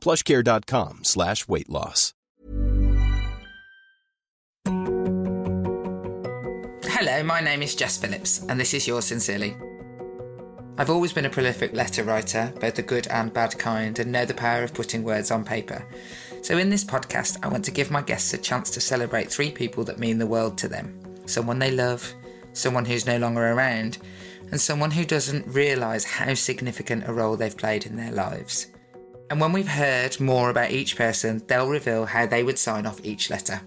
plushcare.com slash weight loss. Hello, my name is Jess Phillips, and this is yours sincerely. I've always been a prolific letter writer, both the good and bad kind, and know the power of putting words on paper. So, in this podcast, I want to give my guests a chance to celebrate three people that mean the world to them someone they love, someone who's no longer around, and someone who doesn't realise how significant a role they've played in their lives. And when we've heard more about each person, they'll reveal how they would sign off each letter.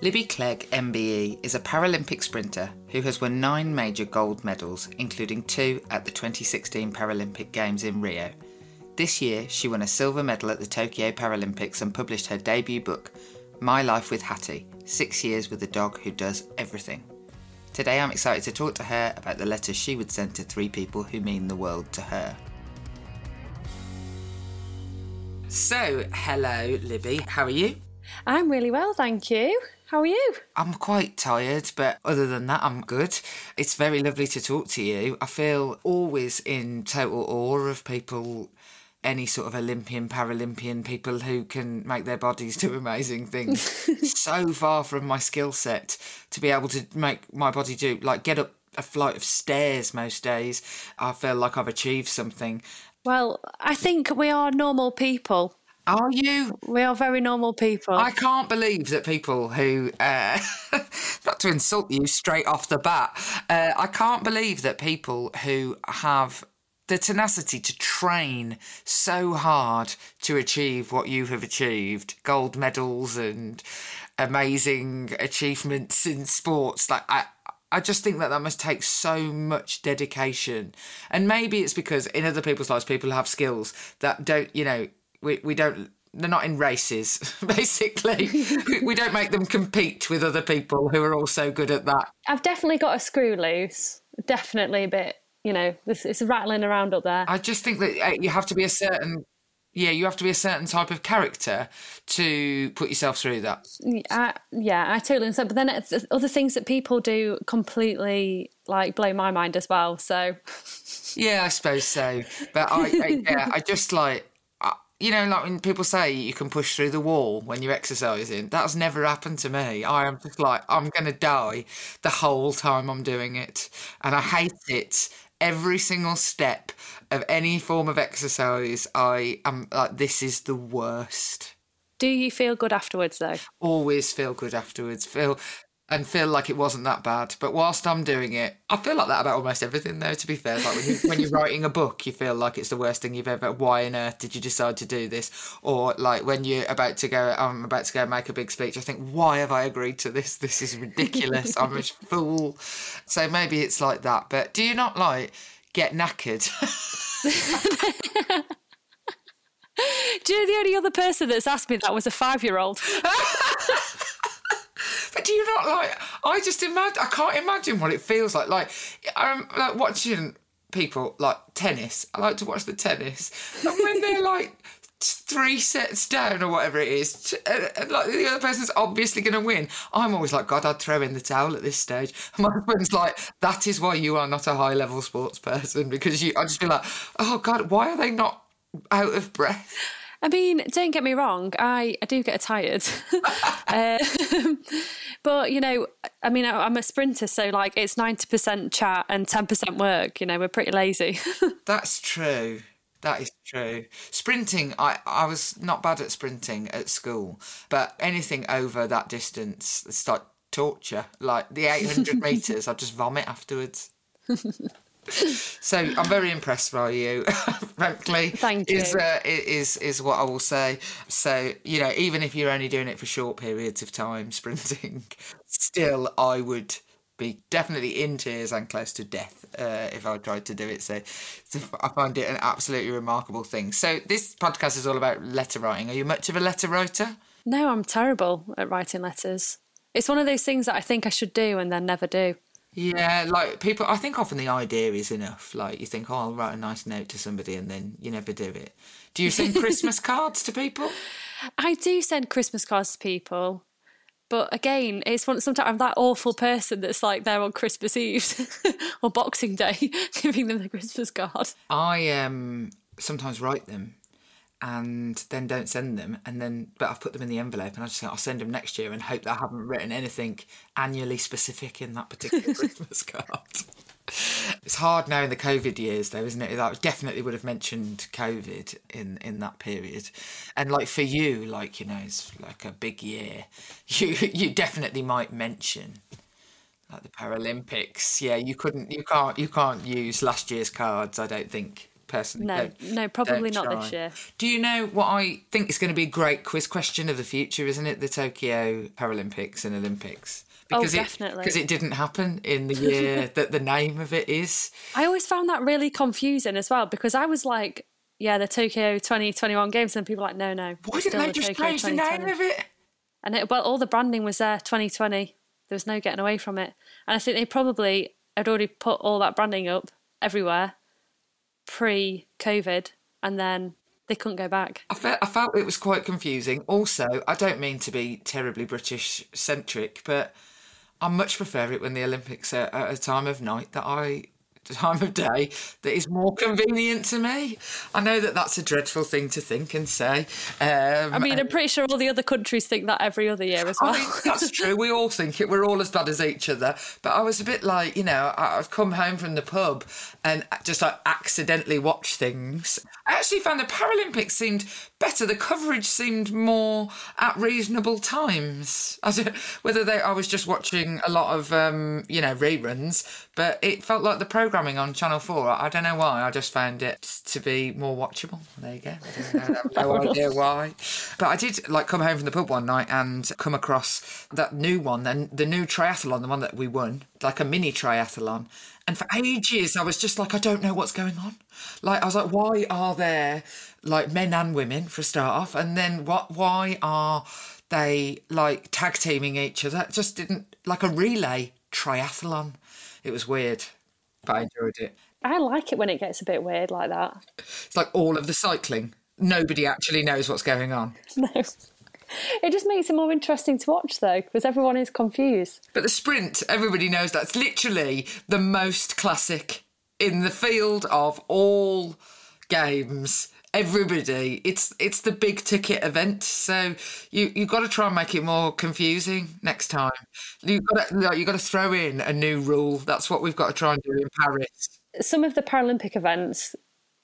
Libby Clegg, MBE, is a Paralympic sprinter who has won nine major gold medals, including two at the 2016 Paralympic Games in Rio. This year, she won a silver medal at the Tokyo Paralympics and published her debut book, My Life with Hattie Six Years with a Dog Who Does Everything. Today, I'm excited to talk to her about the letters she would send to three people who mean the world to her. So, hello, Libby. How are you? I'm really well, thank you. How are you? I'm quite tired, but other than that, I'm good. It's very lovely to talk to you. I feel always in total awe of people, any sort of Olympian, Paralympian people who can make their bodies do amazing things. so far from my skill set to be able to make my body do, like, get up a flight of stairs most days. I feel like I've achieved something. Well, I think we are normal people. Are you? We are very normal people. I can't believe that people who, uh, not to insult you straight off the bat, uh, I can't believe that people who have the tenacity to train so hard to achieve what you have achieved gold medals and amazing achievements in sports like I, I just think that that must take so much dedication. And maybe it's because in other people's lives, people have skills that don't, you know, we, we don't, they're not in races, basically. we don't make them compete with other people who are also good at that. I've definitely got a screw loose. Definitely a bit, you know, it's, it's rattling around up there. I just think that uh, you have to be a certain yeah, you have to be a certain type of character to put yourself through that. I, yeah, I totally understand. But then it's, it's other things that people do completely like blow my mind as well. So, yeah, I suppose so. But I, I yeah, I just like you know, like when people say you can push through the wall when you're exercising, that's never happened to me. I am just like, I'm going to die the whole time I'm doing it. And I hate it every single step of any form of exercise, I am like, this is the worst. Do you feel good afterwards, though? Always feel good afterwards. Feel and feel like it wasn't that bad. But whilst I'm doing it, I feel like that about almost everything, though. To be fair, like when, you, when you're writing a book, you feel like it's the worst thing you've ever. Why on earth did you decide to do this? Or like when you're about to go, I'm about to go make a big speech. I think, why have I agreed to this? This is ridiculous. I'm a fool. So maybe it's like that. But do you not like get knackered? do you know the only other person that's asked me that was a five year old? But do you not like? I just imagine. I can't imagine what it feels like. Like I'm like watching people like tennis. I like to watch the tennis, and when they're like three sets down or whatever it is, and, and uh, uh, like the other person's obviously going to win. I'm always like, God, I'd throw in the towel at this stage. And my husband's like, that is why you are not a high level sports person because you. I just be like, oh God, why are they not out of breath? I mean, don't get me wrong, I, I do get tired. uh, but, you know, I mean, I, I'm a sprinter, so like it's 90% chat and 10% work. You know, we're pretty lazy. That's true. That is true. Sprinting, I, I was not bad at sprinting at school, but anything over that distance, it's like torture. Like the 800 metres, I just vomit afterwards. So I'm very impressed by you, frankly. Thank is, you. Uh, is is what I will say. So you know, even if you're only doing it for short periods of time, sprinting, still I would be definitely in tears and close to death uh, if I tried to do it. So, so I find it an absolutely remarkable thing. So this podcast is all about letter writing. Are you much of a letter writer? No, I'm terrible at writing letters. It's one of those things that I think I should do and then never do. Yeah, like people, I think often the idea is enough. Like you think, oh, I'll write a nice note to somebody, and then you never do it. Do you send Christmas cards to people? I do send Christmas cards to people, but again, it's one. Sometimes I'm that awful person that's like there on Christmas Eve or Boxing Day, giving them the Christmas card. I um sometimes write them and then don't send them and then but I've put them in the envelope and I just think I'll send them next year and hope that I haven't written anything annually specific in that particular Christmas card. It's hard now in the COVID years, though, isn't it? I definitely would have mentioned COVID in in that period, and like for you, like you know, it's like a big year. You you definitely might mention like the Paralympics. Yeah, you couldn't, you can't, you can't use last year's cards. I don't think personally. No, Don't- no, probably not this year. Do you know what I think is going to be a great quiz question of the future? Isn't it the Tokyo Paralympics and Olympics? Oh, definitely. because it didn't happen in the year that the name of it is. I always found that really confusing as well because I was like, yeah, the Tokyo 2021 games, and people were like, no, no. Why didn't they the just Tokyo change the name 2020. of it? And it, well, all the branding was there 2020. There was no getting away from it. And I think they probably had already put all that branding up everywhere pre COVID, and then they couldn't go back. I felt, I felt it was quite confusing. Also, I don't mean to be terribly British centric, but I much prefer it when the Olympics are at a time of night that I time of day that is more convenient to me. I know that that's a dreadful thing to think and say. Um, I mean, I'm pretty sure all the other countries think that every other year as well. I mean, that's true. We all think it. We're all as bad as each other. But I was a bit like, you know, I've come home from the pub and just like accidentally watch things. I actually found the Paralympics seemed better. The coverage seemed more at reasonable times. I don't, whether they, I was just watching a lot of, um, you know, reruns, but it felt like the programming on Channel Four. I don't know why. I just found it to be more watchable. There you go. I don't know, I have no idea why. But I did like come home from the pub one night and come across that new one, then the new triathlon, the one that we won, like a mini triathlon. And for ages, I was just like, I don't know what's going on. Like, I was like, why are there like men and women for a start off? And then what? Why are they like tag teaming each other? It just didn't like a relay triathlon. It was weird, but I enjoyed it. I like it when it gets a bit weird like that. It's like all of the cycling. Nobody actually knows what's going on. No. It just makes it more interesting to watch though, because everyone is confused. But the sprint, everybody knows that's literally the most classic in the field of all games. Everybody, it's it's the big ticket event, so you you've got to try and make it more confusing next time. You got to you got to throw in a new rule. That's what we've got to try and do in Paris. Some of the Paralympic events,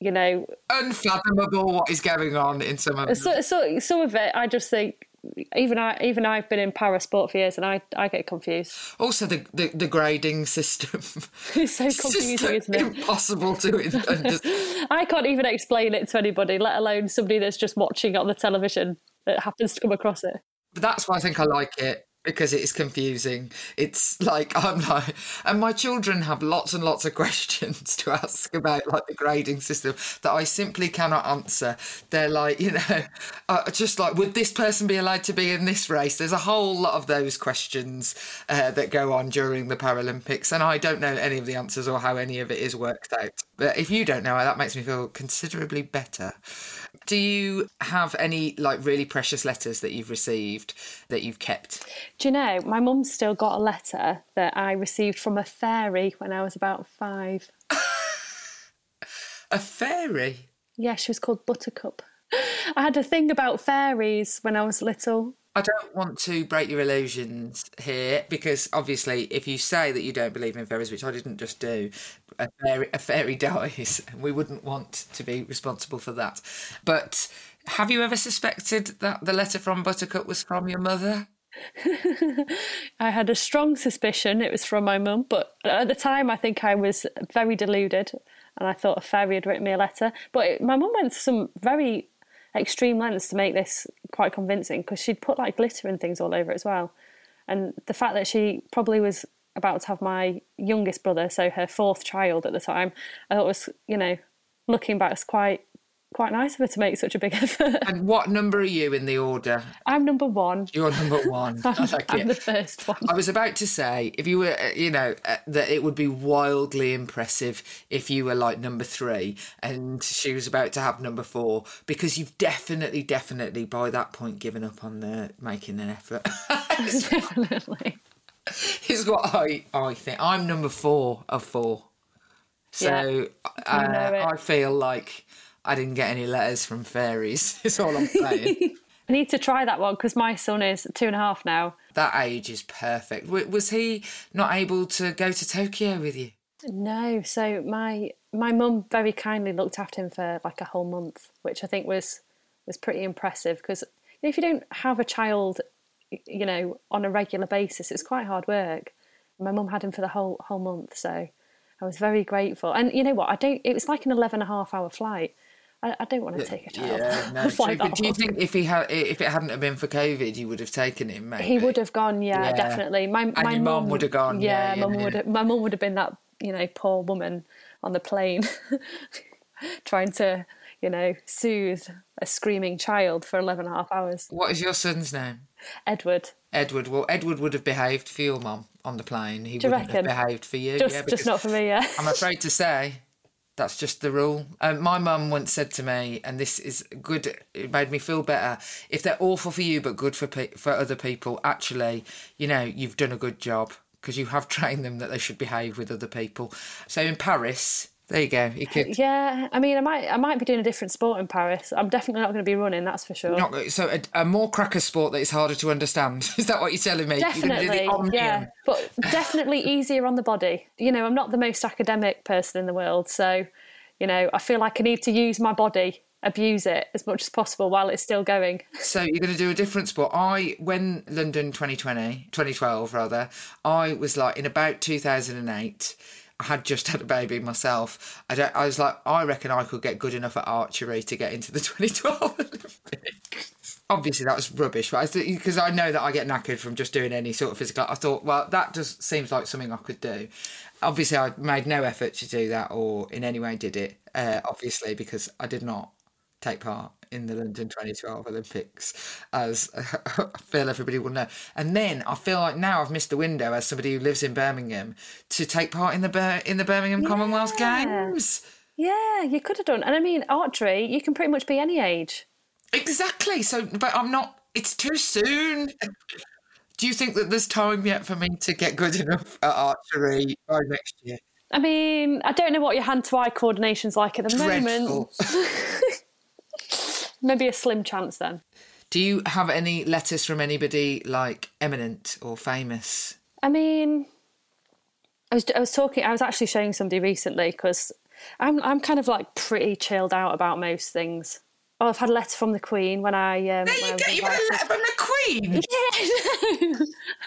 you know, Unfathomable what is going on in some of so, so, some of it, I just think, even I, even I've been in para sport for years, and I, I get confused. Also, the, the the grading system. It's so It's confusing, just isn't it? impossible to. I can't even explain it to anybody, let alone somebody that's just watching on the television that happens to come across it. But that's why I think I like it because it is confusing. It's like I'm like, and my children have lots and lots of questions to ask about like the grading system that I simply cannot answer. They're like, you know, uh, just like, would this person be allowed to be in this race? There's a whole lot of those questions uh, that go on during the Paralympics, and I don't know any of the answers or how any of it is worked out. But if you don't know, that makes me feel considerably better. Do you have any like really precious letters that you've received that you've kept? Do you know, my mum's still got a letter that I received from a fairy when I was about five. A fairy? Yeah, she was called Buttercup. I had a thing about fairies when I was little. I don't want to break your illusions here because obviously, if you say that you don't believe in fairies, which I didn't just do, a fairy, a fairy dies, we wouldn't want to be responsible for that. But have you ever suspected that the letter from Buttercup was from your mother? I had a strong suspicion it was from my mum, but at the time I think I was very deluded and I thought a fairy had written me a letter. But it, my mum went to some very extreme lengths to make this quite convincing because she'd put like glitter and things all over it as well. And the fact that she probably was about to have my youngest brother, so her fourth child at the time, I thought was, you know, looking back, it's quite quite nice of her to make such a big effort. And what number are you in the order? I'm number one. You're number one. I'm, like I'm the first one. I was about to say, if you were, uh, you know, uh, that it would be wildly impressive if you were like number three and she was about to have number four, because you've definitely, definitely by that point given up on the making an effort. Definitely. is what I, I think. I'm number four of four. So Yeah. uh. I feel like I didn't get any letters from fairies, is all I'm saying. I need to try that one because my son is two and a half now. that age is perfect. W- Was he not able to go to Tokyo with you? No, so my my mum very kindly looked after him for like a whole month, which I think was was pretty impressive because if you don't have a child, you know, on a regular basis, it's quite hard work. My mum had him for the whole whole month, so I was very grateful. And you know what? I don't. It was like an 11 and a half hour flight. I, I don't want to take a child. Yeah, no. a But do you think if he had, if it hadn't have been for COVID, you would have taken him? Maybe He would have gone, yeah, Yeah. definitely. My And my mum would have gone, yeah, Yeah, mum yeah, would. Have, my mum would have been that you know poor woman on the plane, trying to you know soothe a screaming child for 11 and a half hours. What is your son's name? Edward, Edward. Well, Edward would have behaved for your mum on the plane. He wouldn't have behaved for you. just yeah, just not for me. Yeah, I'm afraid to say. That's just the rule. Um, my mum once said to me, and this is good. It made me feel better. If they're awful for you but good for pe- for other people, actually, you know, you've done a good job because you have trained them that they should behave with other people. So in Paris, there you go. You could yeah. I mean, I might I might be doing a different sport in Paris. I'm definitely not going to be running. That's for sure. not so a, a more cracker sport that is harder to understand. Is that what you're telling me? Definitely, yeah, but definitely easier on the body. You know, I'm not the most academic person in the world, so you know, I feel like I need to use my body, abuse it as much as possible while it's still going. So you're going to do a different sport. I, when London 2020, 2012 rather, I was like in about 2008. I had just had a baby myself. I don't. I was like, I reckon I could get good enough at archery to get into the 2012 Olympics. Obviously, that was rubbish, but because I know that I get knackered from just doing any sort of physical. I thought, well, that just seems like something I could do. Obviously, I made no effort to do that or in any way did it. Uh, obviously, because I did not take part in the London 2012 Olympics, as I feel everybody will know. And then I feel like now I've missed the window as somebody who lives in Birmingham to take part in the Bir- in the Birmingham Commonwealth Games. Yeah, you could have done. And I mean, archery, you can pretty much be any age. Exactly. So, but I'm not. It's too soon. Do you think that there's time yet for me to get good enough at archery by next year? I mean, I don't know what your hand to eye coordination's like at the moment. Maybe a slim chance then. Do you have any letters from anybody like eminent or famous? I mean, I was I was talking. I was actually showing somebody recently because I'm I'm kind of like pretty chilled out about most things. Oh, I've had a letter from the Queen when I. Um, There when I you was go. You've had a letter from the Queen. Yeah,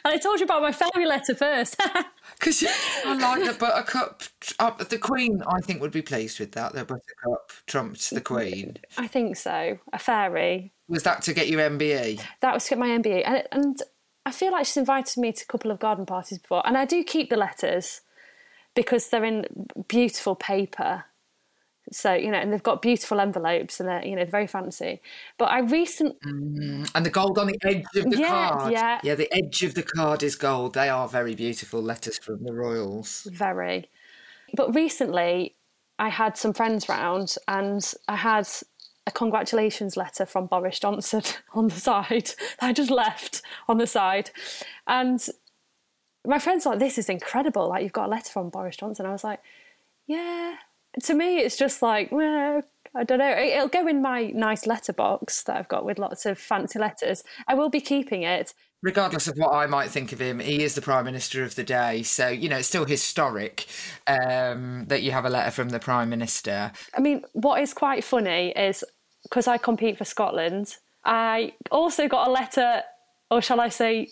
and I told you about my fairy letter first. Because I like the Buttercup. Uh, the Queen, I think, would be pleased with that. The Buttercup trumped the Queen. I think so. A fairy. Was that to get your MBE? That was to get my MBE, and, and I feel like she's invited me to a couple of garden parties before, and I do keep the letters because they're in beautiful paper. So you know, and they've got beautiful envelopes, and they're you know very fancy. But I recent mm-hmm. And the gold on the edge of the Yeah, card. yeah. Yeah, the edge of the card is gold. They are very beautiful letters from the royals. very, but recently I had some friends round, and I had a congratulations letter from Boris Johnson on the side. I just left on the side, and my friends were like, "This is incredible! Like you've got a letter from Boris Johnson." I was like, "Yeah." To me, it's just like, well, I don't know. It'll go in my nice letterbox that I've got with lots of fancy letters. I will be keeping it. Regardless of what I might think of him, he is the Prime Minister of the day. So, you know, it's still historic um, that you have a letter from the Prime Minister. I mean, what is quite funny is because I compete for Scotland, I also got a letter, or shall I say,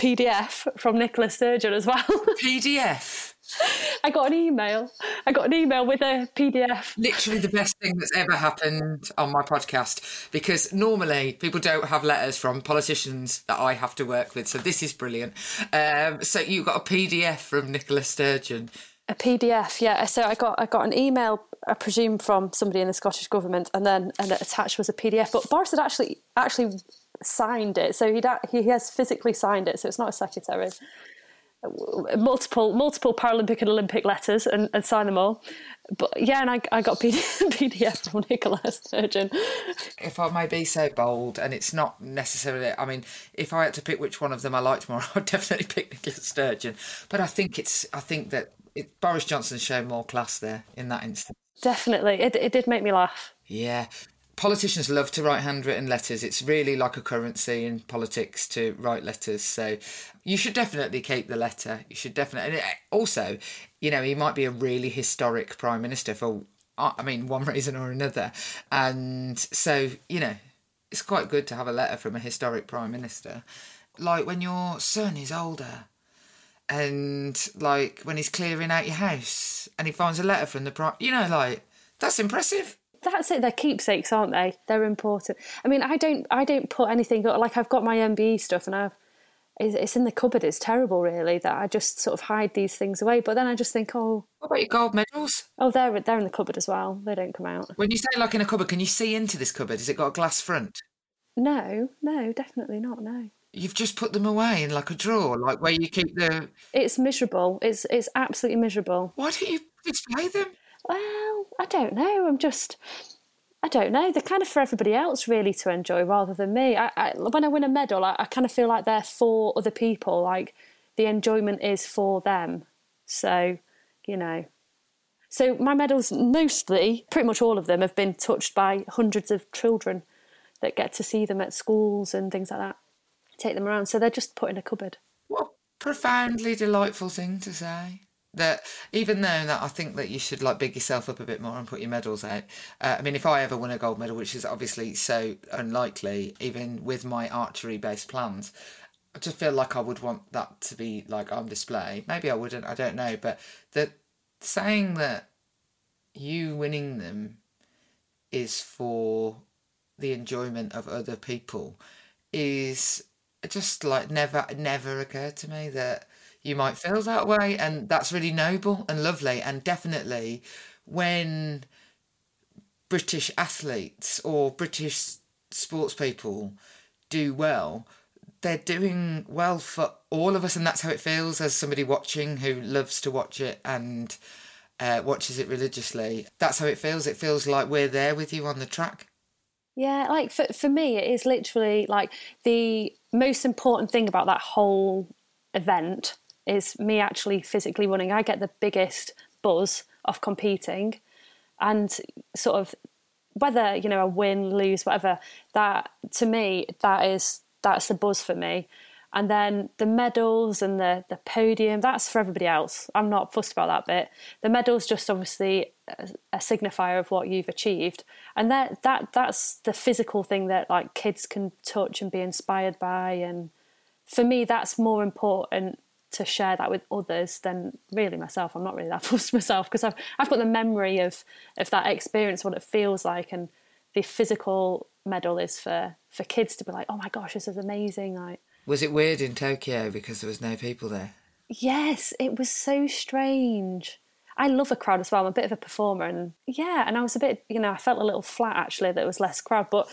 PDF from Nicola Sturgeon as well. PDF. I got an email. I got an email with a PDF. Literally the best thing that's ever happened on my podcast because normally people don't have letters from politicians that I have to work with. So this is brilliant. Um, so you got a PDF from Nicola Sturgeon. A PDF, yeah. So I got I got an email, I presume from somebody in the Scottish government, and then and attached was a PDF. But Boris had actually actually signed it, so he he has physically signed it. So it's not a secretary multiple multiple Paralympic and Olympic letters and, and sign them all. But yeah, and I, I got PDF from Nicola Sturgeon. If I may be so bold, and it's not necessarily, I mean, if I had to pick which one of them I liked more, I'd definitely pick Nicola Sturgeon. But I think it's, I think that it, Boris Johnson showed more class there in that instance. Definitely, it it did make me laugh. Yeah, politicians love to write handwritten letters. It's really like a currency in politics to write letters. So you should definitely keep the letter. You should definitely. And also, you know, he might be a really historic prime minister for, uh, I mean, one reason or another. And so, you know, it's quite good to have a letter from a historic prime minister. Like when your son is older and like when he's clearing out your house and he finds a letter from the prime, you know, like that's impressive that's it. They're keepsakes, aren't they? They're important. I mean, I don't, I don't put anything like I've got my MBE stuff, and I've it's in the cupboard. It's terrible, really, that I just sort of hide these things away. But then I just think, oh, what about your gold medals? Oh, they're they're in the cupboard as well. They don't come out. When you say like in a cupboard, can you see into this cupboard? Has it got a glass front? No, no, definitely not. No. You've just put them away in like a drawer, like where you keep the. It's miserable. It's it's absolutely miserable. Why don't you display them? Well, I don't know. I'm just, I don't know. They're kind of for everybody else really to enjoy rather than me. I, I when I win a medal, I, I kind of feel like they're for other people. Like the enjoyment is for them. So, you know. So my medals, mostly, pretty much all of them, have been touched by hundreds of children that get to see them at schools and things like that. Take them around. So they're just put in a cupboard. What a profoundly delightful thing to say that even though that I think that you should like big yourself up a bit more and put your medals out. Uh, I mean, if I ever win a gold medal, which is obviously so unlikely, even with my archery based plans, I just feel like I would want that to be like on display. Maybe I wouldn't. I don't know, but the saying that you winning them is for the enjoyment of other people is just like never never occurred to me that you might feel that way and that's really noble and lovely. And definitely when british athletes or british sports people do well they're doing well for all of us and that's how it feels as somebody watching who loves to watch it and uh, watches it religiously. That's how it feels. It feels like we're there with you on the track. Yeah like for, for me it is literally like the most important thing about that whole event is me actually physically running. I get the biggest buzz of competing and sort of whether, you know, I win, lose, whatever, that to me, that is that's the buzz for me. And then the medals and the, the podium, that's for everybody else. I'm not fussed about that bit. The medal's just obviously a, a signifier of what you've achieved. And that, that that's the physical thing that like kids can touch and be inspired by. And for me, that's more important to share that with others than really myself. I'm not really that fussed myself because I've I've got the memory of of that experience, what it feels like, and the physical medal is for for kids to be like, oh my gosh, this is amazing. Like, was it weird in Tokyo because there was no people there? Yes, it was so strange. I love a crowd as well. I'm a bit of a performer, and yeah, and I was a bit, you know, I felt a little flat actually that there was less crowd, but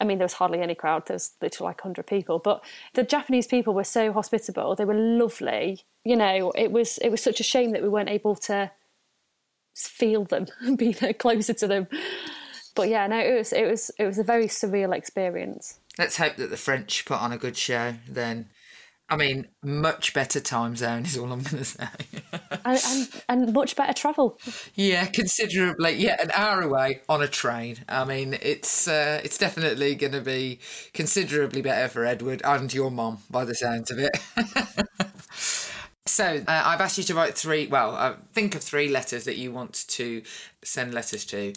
I mean, there was hardly any crowd. There was literally like 100 people. But the Japanese people were so hospitable. They were lovely. You know, it was it was such a shame that we weren't able to feel them be there closer to them. But yeah, no, it was it was it was a very surreal experience. Let's hope that the French put on a good show then. I mean, much better time zone is all I'm going to say. and, and, and much better travel. Yeah, considerably. Yeah, an hour away on a train. I mean, it's uh, it's definitely going to be considerably better for Edward and your mom by the sounds of it. so uh, I've asked you to write three. Well, uh, think of three letters that you want to send letters to.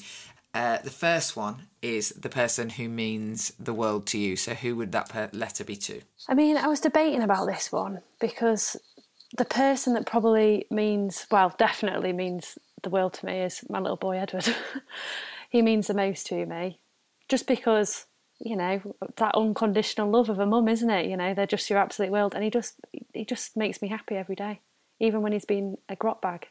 Uh, the first one is the person who means the world to you. So, who would that per- letter be to? I mean, I was debating about this one because the person that probably means, well, definitely means the world to me is my little boy Edward. he means the most to me just because, you know, that unconditional love of a mum, isn't it? You know, they're just your absolute world. And he just, he just makes me happy every day, even when he's been a grot bag.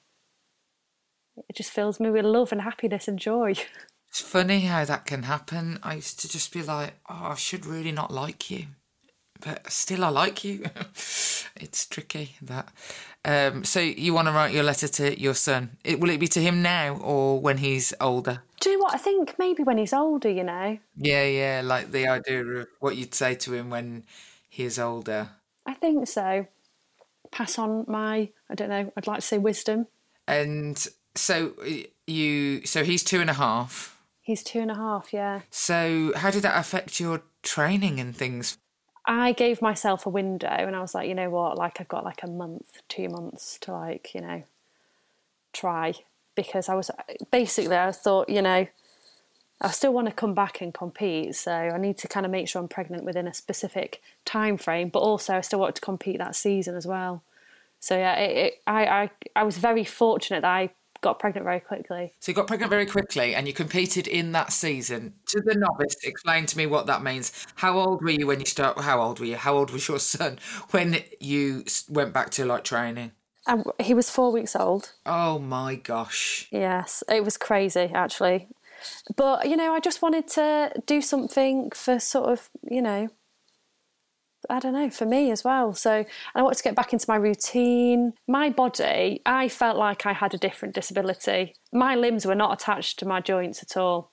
It just fills me with love and happiness and joy. It's funny how that can happen. I used to just be like, oh, I should really not like you. But still, I like you. it's tricky that. Um, so you want to write your letter to your son? It, will it be to him now or when he's older? Do you know what? I think maybe when he's older, you know. Yeah, yeah, like the idea of what you'd say to him when he's older. I think so. Pass on my, I don't know, I'd like to say wisdom. And so you, so he's two and a half. He's two and a half, yeah. So, how did that affect your training and things? I gave myself a window and I was like, you know what, like I've got like a month, two months to like, you know, try because I was basically, I thought, you know, I still want to come back and compete, so I need to kind of make sure I'm pregnant within a specific time frame, but also I still want to compete that season as well. So yeah, it, it, I, I I was very fortunate that I got pregnant very quickly. So you got pregnant very quickly and you competed in that season. To the novice, explain to me what that means. How old were you when you start? How old were you? How old was your son when you went back to like training? Um, he was four weeks old. Oh my gosh. Yes, it was crazy actually. But, you know, I just wanted to do something for sort of, you know, I don't know, for me as well. So I wanted to get back into my routine. My body, I felt like I had a different disability. My limbs were not attached to my joints at all.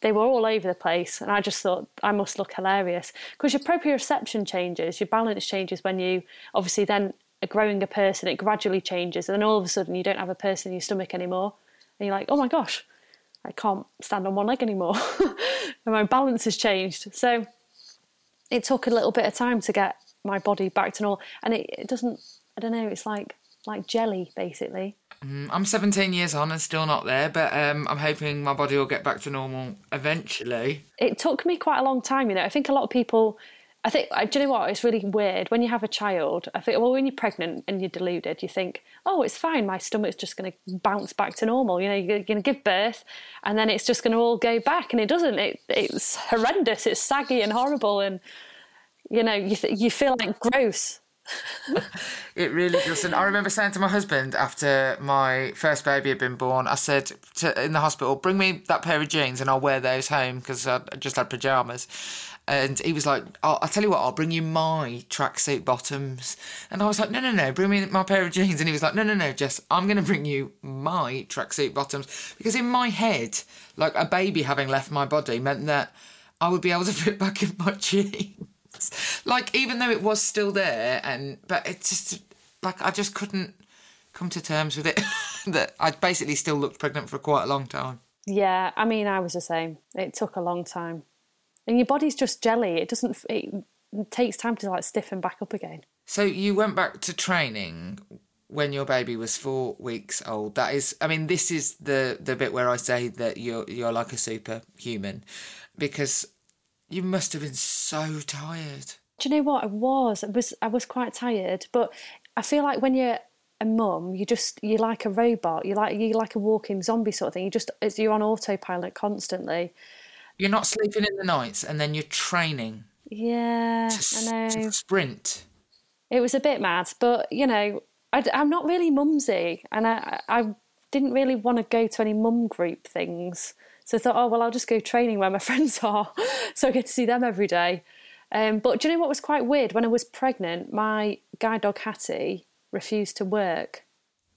They were all over the place, and I just thought I must look hilarious because your proprioception changes, your balance changes when you obviously then are growing a person. It gradually changes, and then all of a sudden you don't have a person in your stomach anymore, and you're like, oh my gosh, I can't stand on one leg anymore, and my balance has changed. So it took a little bit of time to get my body back to normal, and it, it doesn't. I don't know. It's like like jelly, basically. Mm, I'm 17 years on and still not there, but um, I'm hoping my body will get back to normal eventually. It took me quite a long time, you know. I think a lot of people. I think, do you know what? It's really weird. When you have a child, I think, well, when you're pregnant and you're deluded, you think, oh, it's fine. My stomach's just going to bounce back to normal. You know, you're going to give birth and then it's just going to all go back. And it doesn't. It, it's horrendous. It's saggy and horrible. And, you know, you, th- you feel like gross. it really doesn't. I remember saying to my husband after my first baby had been born, I said to, in the hospital, bring me that pair of jeans and I'll wear those home because I just had pajamas. And he was like, I'll, I'll, tell you what, I'll bring you my tracksuit bottoms. And I was like, no, no, no, bring me my pair of jeans. And he was like, no, no, no, Jess, I'm going to bring you my tracksuit bottoms. Because in my head, like a baby having left my body meant that I would be able to fit back in my jeans. Like even though it was still there, and but it's just like I just couldn't come to terms with it. that I basically still looked pregnant for quite a long time. Yeah, I mean, I was the same. It took a long time, and your body's just jelly. It doesn't. It takes time to like stiffen back up again. So you went back to training when your baby was four weeks old. That is, I mean, this is the the bit where I say that you're you're like a superhuman, because you must have been so tired. Do you know what I was? I was I was quite tired, but I feel like when you're a mum, you just you're like a robot. You're like you're like a walking zombie sort of thing. You just you're on autopilot constantly. You're not sleeping in the nights, and then you're training. Yeah, to, I know. Sprint. It was a bit mad, but you know, I, am not really mumsy, and I I didn't really want to go to any mum group things. So I thought, oh, well, I'll just go training where my friends are. so I get to see them every day. Um, but do you know what was quite weird? When I was pregnant, my guide dog Hattie refused to work.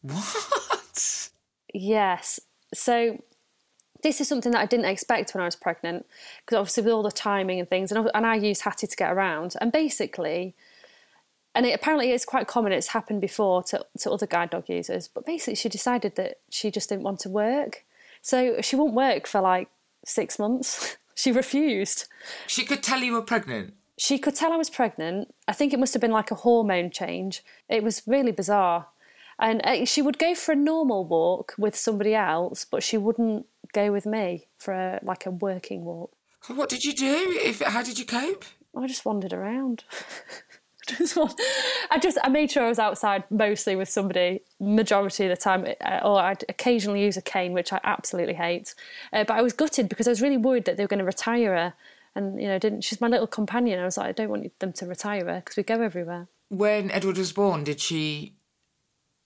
What? Yes. So this is something that I didn't expect when I was pregnant, because obviously with all the timing and things, and, and I used Hattie to get around. And basically, and it apparently is quite common. It's happened before to, to other guide dog users. But basically, she decided that she just didn't want to work. So she won't work for like six months. she refused. She could tell you were pregnant. She could tell I was pregnant. I think it must have been like a hormone change. It was really bizarre. And uh, she would go for a normal walk with somebody else, but she wouldn't go with me for a, like a working walk. What did you do? If how did you cope? I just wandered around. just want, I just I made sure I was outside mostly with somebody majority of the time, uh, or I'd occasionally use a cane, which I absolutely hate. Uh, but I was gutted because I was really worried that they were going to retire her, and you know, didn't she's my little companion. I was like, I don't want them to retire her because we go everywhere. When Edward was born, did she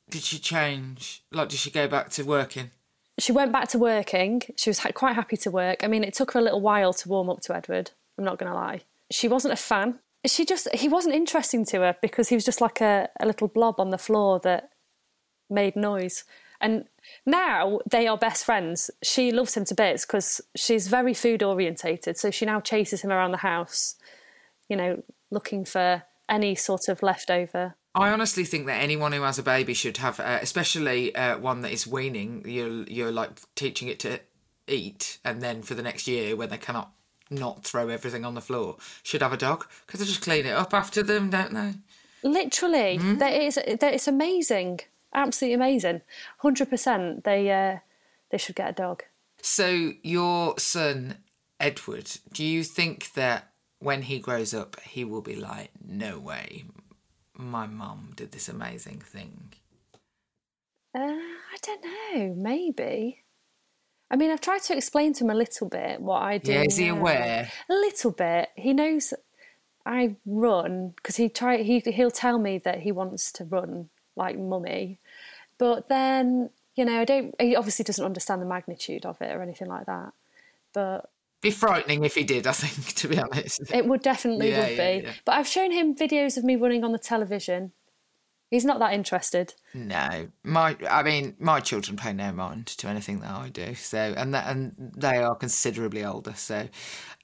did she change? Like, did she go back to working? She went back to working. She was quite happy to work. I mean, it took her a little while to warm up to Edward. I'm not going to lie. She wasn't a fan she just he wasn't interesting to her because he was just like a, a little blob on the floor that made noise. And now they are best friends. She loves him to bits because she's very food orientated. So she now chases him around the house you know looking for any sort of leftover. I honestly think that anyone who has a baby should have, uh, especially uh, one that is weaning. You're you're like teaching it to eat, and then for the next year when they cannot not throw everything on the floor should have a dog because they just clean it up after them, don't they? Literally, mm. that is that is amazing, absolutely amazing. Hundred percent, they uh, they should get a dog. So your son Edward, do you think that when he grows up, he will be like, "No way, my mum did this amazing thing"? Uh, I don't know. Maybe. I mean, I've tried to explain to him a little bit what I do. Yeah, is he aware? A little bit. He knows I run because he try he he'll tell me that he wants to run like mummy, but then you know I don't. He obviously doesn't understand the magnitude of it or anything like that. But be frightening if he did. I think, to be honest, it would definitely yeah, would yeah, be. Yeah. But I've shown him videos of me running on the television He's not that interested. No, my I mean, my children pay no mind to anything that I do. So, and that, and they are considerably older. So,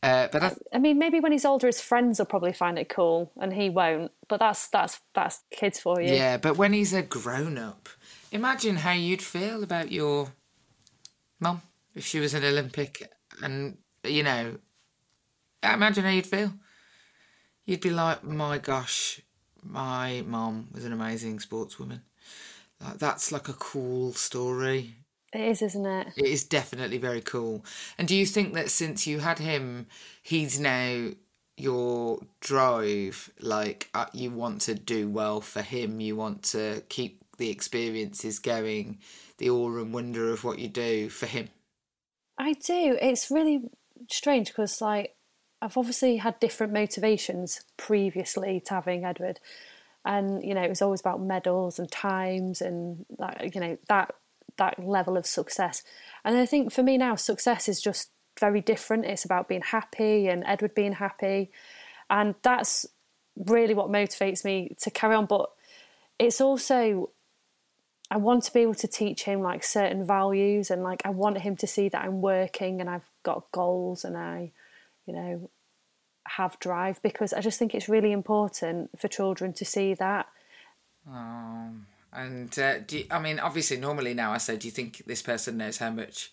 uh, but I, I, mean, maybe when he's older, his friends will probably find it cool, and he won't. But that's that's that's kids for you. Yeah, but when he's a grown up, imagine how you'd feel about your mum if she was an Olympic, and you know, imagine how you'd feel. You'd be like, my gosh, my mom was an amazing sportswoman. Like, that's like a cool story. It is, isn't it? It is definitely very cool. And do you think that since you had him, he's now your drive? Like, uh, you want to do well for him, you want to keep the experiences going, the awe and wonder of what you do for him? I do. It's really strange because, like, I've obviously had different motivations previously to having Edward, and you know it was always about medals and times and that you know that that level of success. And I think for me now, success is just very different. It's about being happy and Edward being happy, and that's really what motivates me to carry on. But it's also I want to be able to teach him like certain values and like I want him to see that I'm working and I've got goals and I you know, have drive because I just think it's really important for children to see that. Um, and uh, do you, I mean, obviously, normally now I say, do you think this person knows how much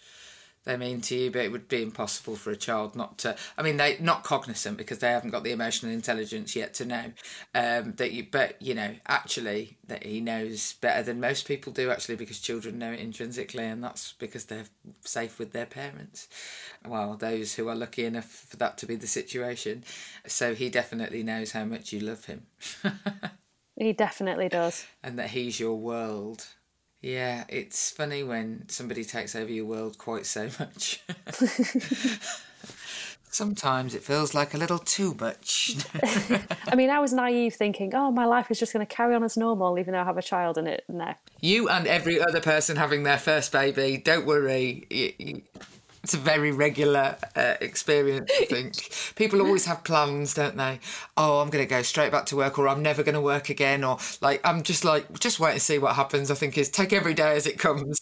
they mean to you, but it would be impossible for a child not to. I mean, they not cognizant because they haven't got the emotional intelligence yet to know um, that you. But you know, actually, that he knows better than most people do. Actually, because children know it intrinsically, and that's because they're safe with their parents. Well, those who are lucky enough for that to be the situation. So he definitely knows how much you love him. he definitely does, and that he's your world yeah, it's funny when somebody takes over your world quite so much. Sometimes it feels like a little too much. I mean, I was naive thinking, oh, my life is just going to carry on as normal, even though I have a child in it. No. You and every other person having their first baby, don't worry. It's a very regular uh, experience, I think. People always have plans, don't they? Oh, I'm going to go straight back to work, or I'm never going to work again, or like, I'm just like, just wait and see what happens. I think is take every day as it comes.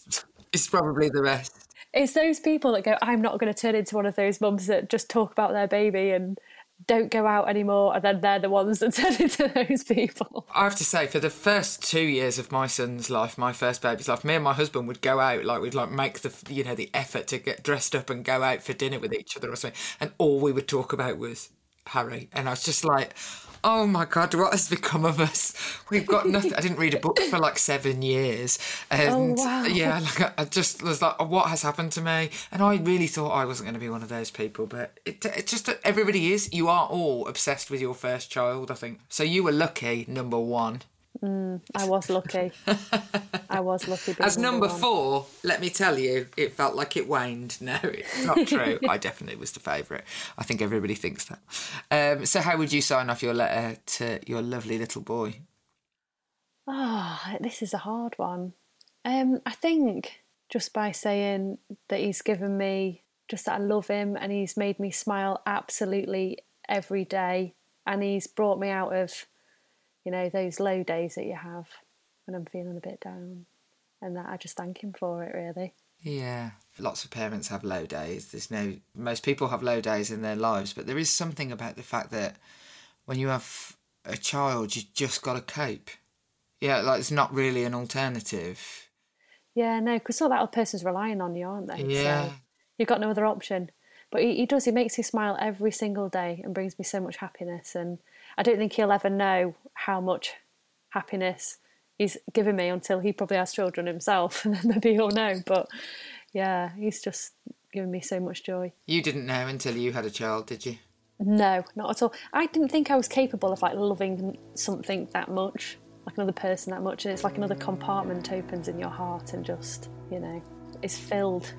It's probably the best. It's those people that go, I'm not going to turn into one of those mums that just talk about their baby and don't go out anymore, and then they're the ones that turn into those people. I have to say, for the first two years of my son's life, my first baby's life, me and my husband would go out, like we'd like make the you know the effort to get dressed up and go out for dinner with each other or something, and all we would talk about was Harry, and I was just like, oh my god, what has become of us? We've got nothing. I didn't read a book for like seven years, oh, and Oh, wow. yeah, like I- just was like, oh, what has happened to me? And I really thought I wasn't going to be one of those people, but it, it's just that everybody is. You are all obsessed with your first child, I think. So you were lucky, number one. I was lucky. I was lucky. As number four, let me tell you, it felt like it waned. No, it's not true. I definitely was the favourite. I think everybody thinks that. Um, so, how would you sign off your letter to your lovely little boy? Oh, this is a hard one. Um, I think just by saying that he's given me just that I love him and he's made me smile absolutely every day and he's brought me out of, you know, those low days that you have when I'm feeling a bit down. And that I just thank him for it really. Yeah, lots of parents have low days. There's no most people have low days in their lives, but there is something about the fact that when you have a child, you just got to cope. Yeah, like it's not really an alternative. Yeah, no, because all that other person's relying on you, aren't they? Yeah. So you've got no other option. But he, he does, he makes me smile every single day and brings me so much happiness. And I don't think he'll ever know how much happiness he's given me until he probably has children himself. And then maybe he'll know. But yeah, he's just given me so much joy. You didn't know until you had a child, did you? No, not at all. I didn't think I was capable of like loving something that much, like another person that much. And it's like another compartment opens in your heart and just, you know, is filled.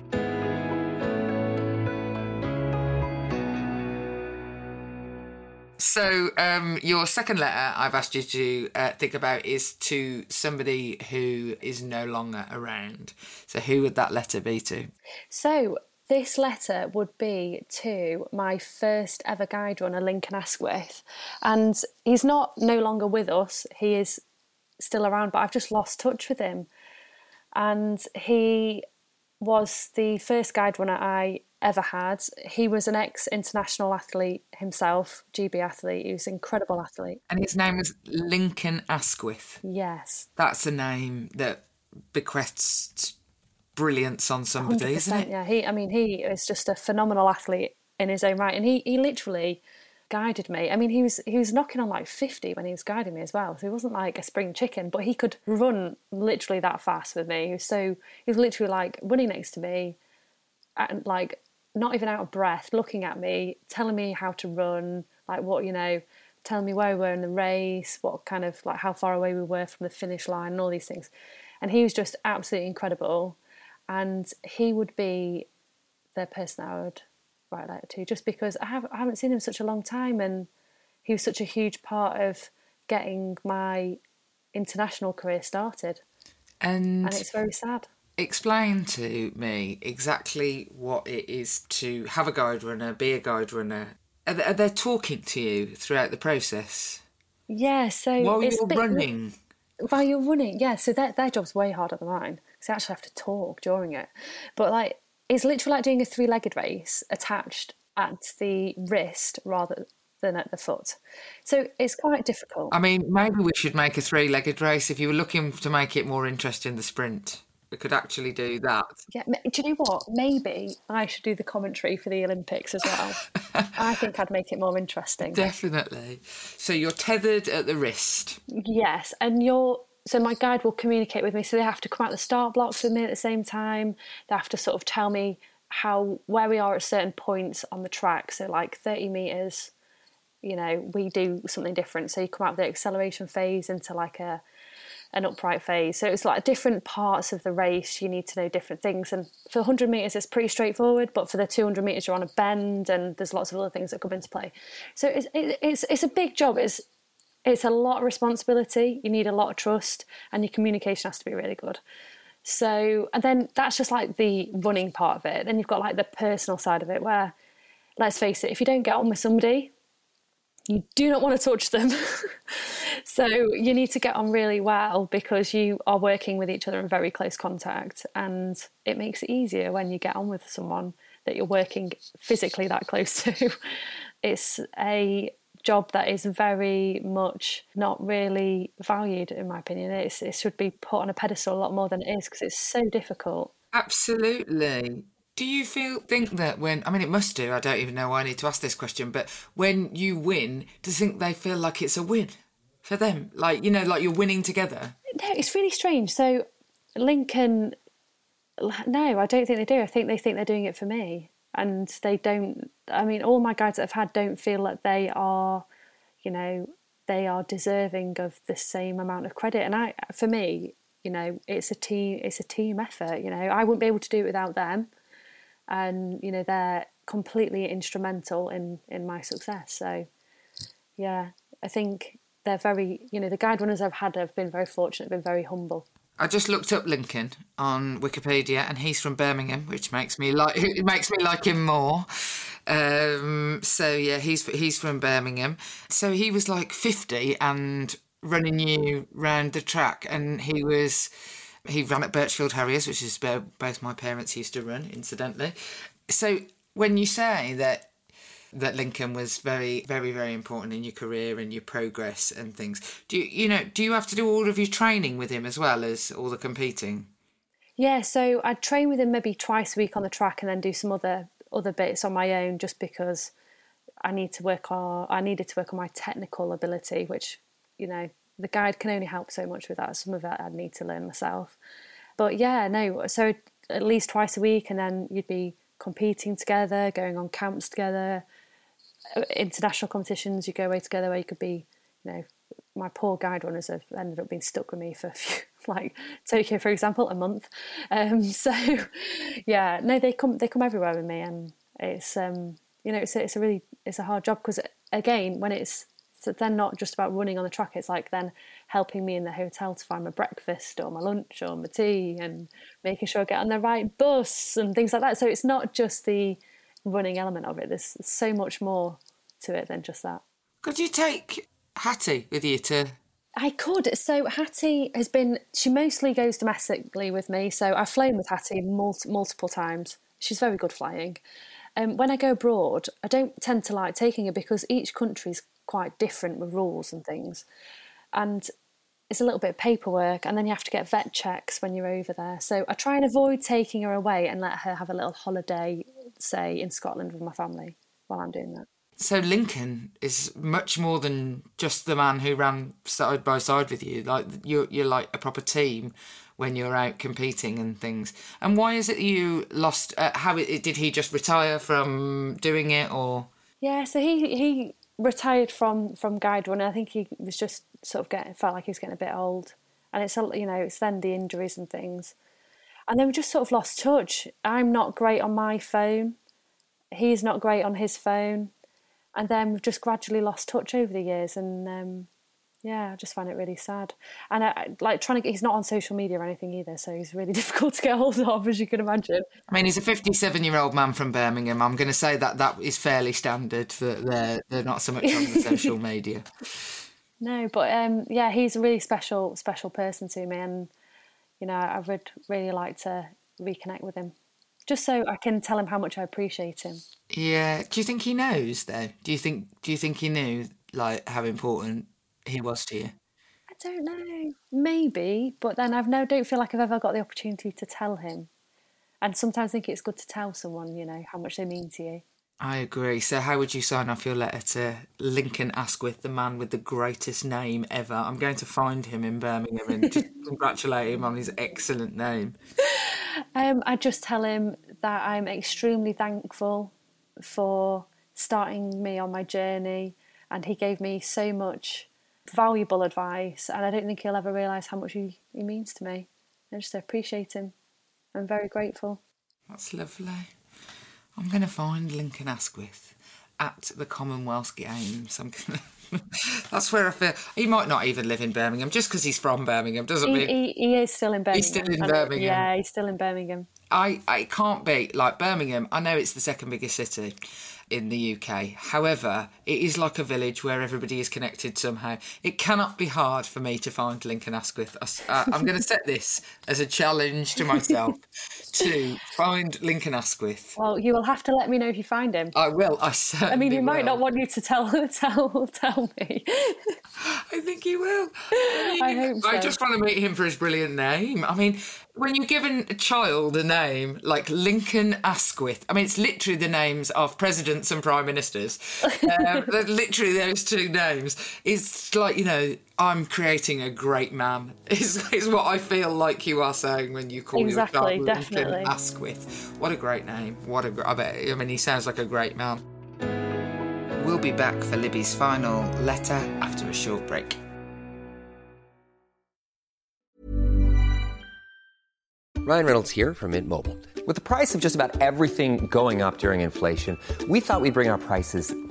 So, um, your second letter I've asked you to uh, think about is to somebody who is no longer around. So, who would that letter be to? So this letter would be to my first ever guide runner, Lincoln Asquith, and he's not no longer with us. He is still around, but I've just lost touch with him. And he was the first guide runner I ever had. He was an ex-international athlete himself, GB athlete. He was an incredible athlete. And his name was Lincoln Asquith. Yes. That's a name that bequests brilliance on somebody, isn't it? Yeah, he. I mean, he is just a phenomenal athlete in his own right, and he he literally guided me. I mean, he was he was knocking on like fifty when he was guiding me as well. So he wasn't like a spring chicken, but he could run literally that fast with me. He was so he was literally like running next to me, and like not even out of breath, looking at me, telling me how to run, like what you know. Telling me where we were in the race, what kind of like how far away we were from the finish line, and all these things. And he was just absolutely incredible and he would be the person I would write a letter to, just because I have I haven't seen him in such a long time, and he was such a huge part of getting my international career started, And and it's very sad. Explain to me exactly what it is to have a guide runner, be a guide runner. Are they, are they talking to you throughout the process Yeah, so while you're bit- running? while you're running, yeah. So their their job's way harder than mine because they actually have to talk during it. But like, it's literally like doing a three legged race attached at the wrist rather than at the foot. So it's quite difficult. I mean, maybe we should make a three-legged race. If you were looking to make it more interesting, the sprint, we could actually do that. Yeah, do you know what? Maybe I should do the commentary for the Olympics as well. I think I'd make it more interesting. Definitely. So you're tethered at the wrist. Yes, and you're so my guide will communicate with me. So they have to come out the start blocks with me at the same time. They have to sort of tell me how where we are at certain points on the track. So like thirty meters, you know, we do something different. So you come out of the acceleration phase into like a an upright phase. So it's like different parts of the race. You need to know different things. And for 100 meters, it's pretty straightforward. But for the 200 meters, you're on a bend, and there's lots of other things that come into play. So it's it's it's a big job. It's it's a lot of responsibility. You need a lot of trust, and your communication has to be really good. So, and then that's just like the running part of it. Then you've got like the personal side of it, where let's face it, if you don't get on with somebody, you do not want to touch them. so you need to get on really well because you are working with each other in very close contact, and it makes it easier when you get on with someone that you're working physically that close to. it's a job that is very much not really valued, in my opinion. It's, it should be put on a pedestal a lot more than it is because it's so difficult. Absolutely. Do you feel think that when I mean it must do, I don't even know why I need to ask this question, but when you win, do you think they feel like it's a win for them? Like, you know, like you're winning together? No, it's really strange. So Lincoln no, I don't think they do. I think they think they're doing it for me. And they don't I mean, all my guides that I've had don't feel that they are, you know, they are deserving of the same amount of credit. And I for me, you know, it's a team it's a team effort, you know. I wouldn't be able to do it without them and you know they're completely instrumental in in my success. So yeah, I think they're very you know the guide runners I've had have been very fortunate, been very humble. I just looked up Lincoln on Wikipedia, and he's from Birmingham, which makes me like it makes me like him more. Um, so yeah, he's he's from Birmingham. So he was like fifty and running you round the track, and he was he ran at Birchfield Harriers, which is where both my parents used to run, incidentally. So when you say that that Lincoln was very, very, very important in your career and your progress and things, do you, you know, do you have to do all of your training with him as well as all the competing? Yeah, so I'd train with him maybe twice a week on the track and then do some other other bits on my own just because I need to work on I needed to work on my technical ability, which, you know, the guide can only help so much with that. Some of it I'd need to learn myself. But yeah, no, so at least twice a week, and then you'd be competing together, going on camps together, uh, international competitions. You go away together where you could be, you know, my poor guide runners have ended up being stuck with me for a few, like Tokyo, for example, a month. Um, so yeah, no, they come they come everywhere with me, and it's um, you know it's it's a really it's a hard job because again when it's so then not just about running on the track, it's like then helping me in the hotel to find my breakfast or my lunch or my tea and making sure I get on the right bus and things like that. So it's not just the running element of it, there's so much more to it than just that. Could you take Hattie with you to I could. So Hattie has been. She mostly goes domestically with me. So I've flown with Hattie mul- multiple times. She's very good flying. Um, when I go abroad, I don't tend to like taking her because each country's quite different with rules and things. And it's a little bit of paperwork, and then you have to get vet checks when you're over there. So I try and avoid taking her away and let her have a little holiday, say in Scotland with my family while I'm doing that. So Lincoln is much more than just the man who ran side by side with you. Like you're you're like a proper team when you're out competing and things. And why is it you lost? Uh, how it, did he just retire from doing it, or? Yeah, so he he retired from from guide running. I think he was just sort of getting felt like he was getting a bit old, and it's you know it's then the injuries and things, and then we just sort of lost touch. I'm not great on my phone, he's not great on his phone, and then we've just gradually lost touch over the years, and um, yeah, I just find it really sad. And I, like trying to get, he's not on social media or anything either, so he's really difficult to get hold of, as you can imagine. I mean, he's a 57 year old man from Birmingham. I'm going to say that that is fairly standard that they're, they're not so much on the social media. No, but um, yeah, he's a really special, special person to me. And, you know, I would really like to reconnect with him just so I can tell him how much I appreciate him. Yeah. Do you think he knows though? Do you think do you think he knew like how important he was to you? I don't know. Maybe, but then I've no don't feel like I've ever got the opportunity to tell him. And sometimes I think it's good to tell someone, you know, how much they mean to you. I agree. So, how would you sign off your letter to Lincoln Asquith, the man with the greatest name ever? I'm going to find him in Birmingham and just congratulate him on his excellent name. Um, I just tell him that I'm extremely thankful for starting me on my journey, and he gave me so much valuable advice, and I don't think he'll ever realise how much he, he means to me. I just appreciate him. I'm very grateful. That's lovely. I'm going to find Lincoln Asquith at the Commonwealth Games. I'm going to That's where I feel he might not even live in Birmingham just because he's from Birmingham doesn't He, mean he, he is still in Birmingham. He's still in Birmingham. Yeah, he's still in Birmingham. I, I can't be like Birmingham. I know it's the second biggest city in the UK. However, it is like a village where everybody is connected somehow. It cannot be hard for me to find Lincoln Asquith. I s- uh, I'm going to set this as a challenge to myself to find Lincoln Asquith. Well, you will have to let me know if you find him. I will. I certainly I mean, he might not want you to tell tell tell me. I think he will. I, I hope so. I just want to meet him for his brilliant name. I mean, when you're given a child a name like Lincoln Asquith, I mean, it's literally the names of presidents and prime ministers. Um, literally those two names. It's like, you know, I'm creating a great man, is, is what I feel like you are saying when you call Exactly, your child definitely. Asquith. What a great name. What a gr- bet, I mean, he sounds like a great man. We'll be back for Libby's final letter after a short break. Ryan Reynolds here from Mint Mobile. With the price of just about everything going up during inflation, we thought we'd bring our prices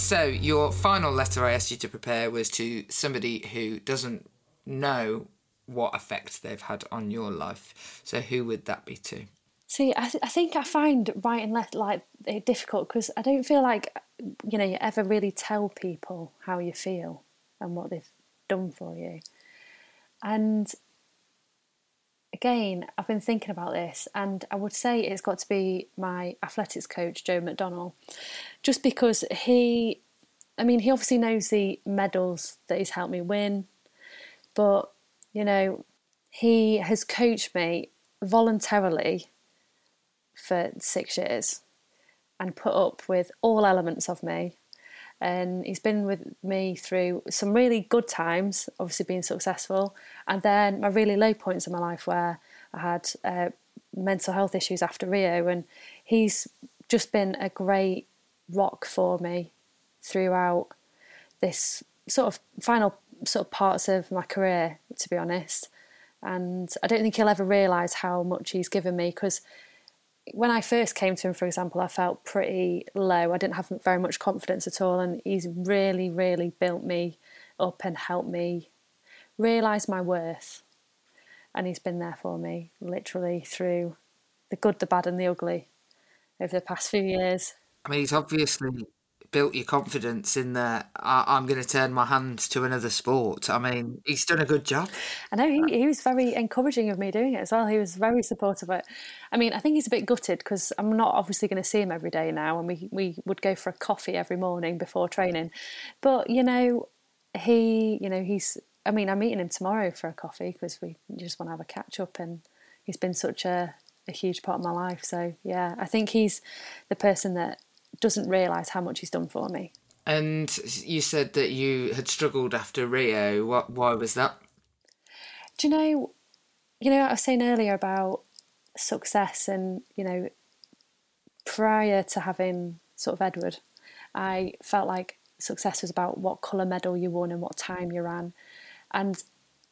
So, your final letter I asked you to prepare was to somebody who doesn't know what effect they've had on your life. So, who would that be to? See, I, th- I think I find writing let like difficult because I don't feel like you know you ever really tell people how you feel and what they've done for you. And again, I've been thinking about this, and I would say it's got to be my athletics coach, Joe McDonnell, just because he, I mean, he obviously knows the medals that he's helped me win, but you know, he has coached me voluntarily for six years and put up with all elements of me. And he's been with me through some really good times, obviously being successful, and then my really low points in my life where I had uh, mental health issues after Rio. And he's just been a great rock for me throughout this sort of final sort of parts of my career, to be honest. And I don't think he'll ever realise how much he's given me because when I first came to him, for example, I felt pretty low. I didn't have very much confidence at all, and he's really, really built me up and helped me realise my worth. And he's been there for me literally through the good, the bad, and the ugly over the past few years. I mean, he's obviously built your confidence in that I- I'm going to turn my hands to another sport. I mean, he's done a good job. I know he, he was very encouraging of me doing it as well. He was very supportive of it. I mean, I think he's a bit gutted because I'm not obviously going to see him every day now, and we we would go for a coffee every morning before training. But you know, he, you know, he's. I mean, I'm meeting him tomorrow for a coffee because we just want to have a catch up, and he's been such a a huge part of my life. So yeah, I think he's the person that doesn't realise how much he's done for me. And you said that you had struggled after Rio. What? Why was that? Do you know, you know, I was saying earlier about success and, you know, prior to having sort of Edward. I felt like success was about what colour medal you won and what time you ran. And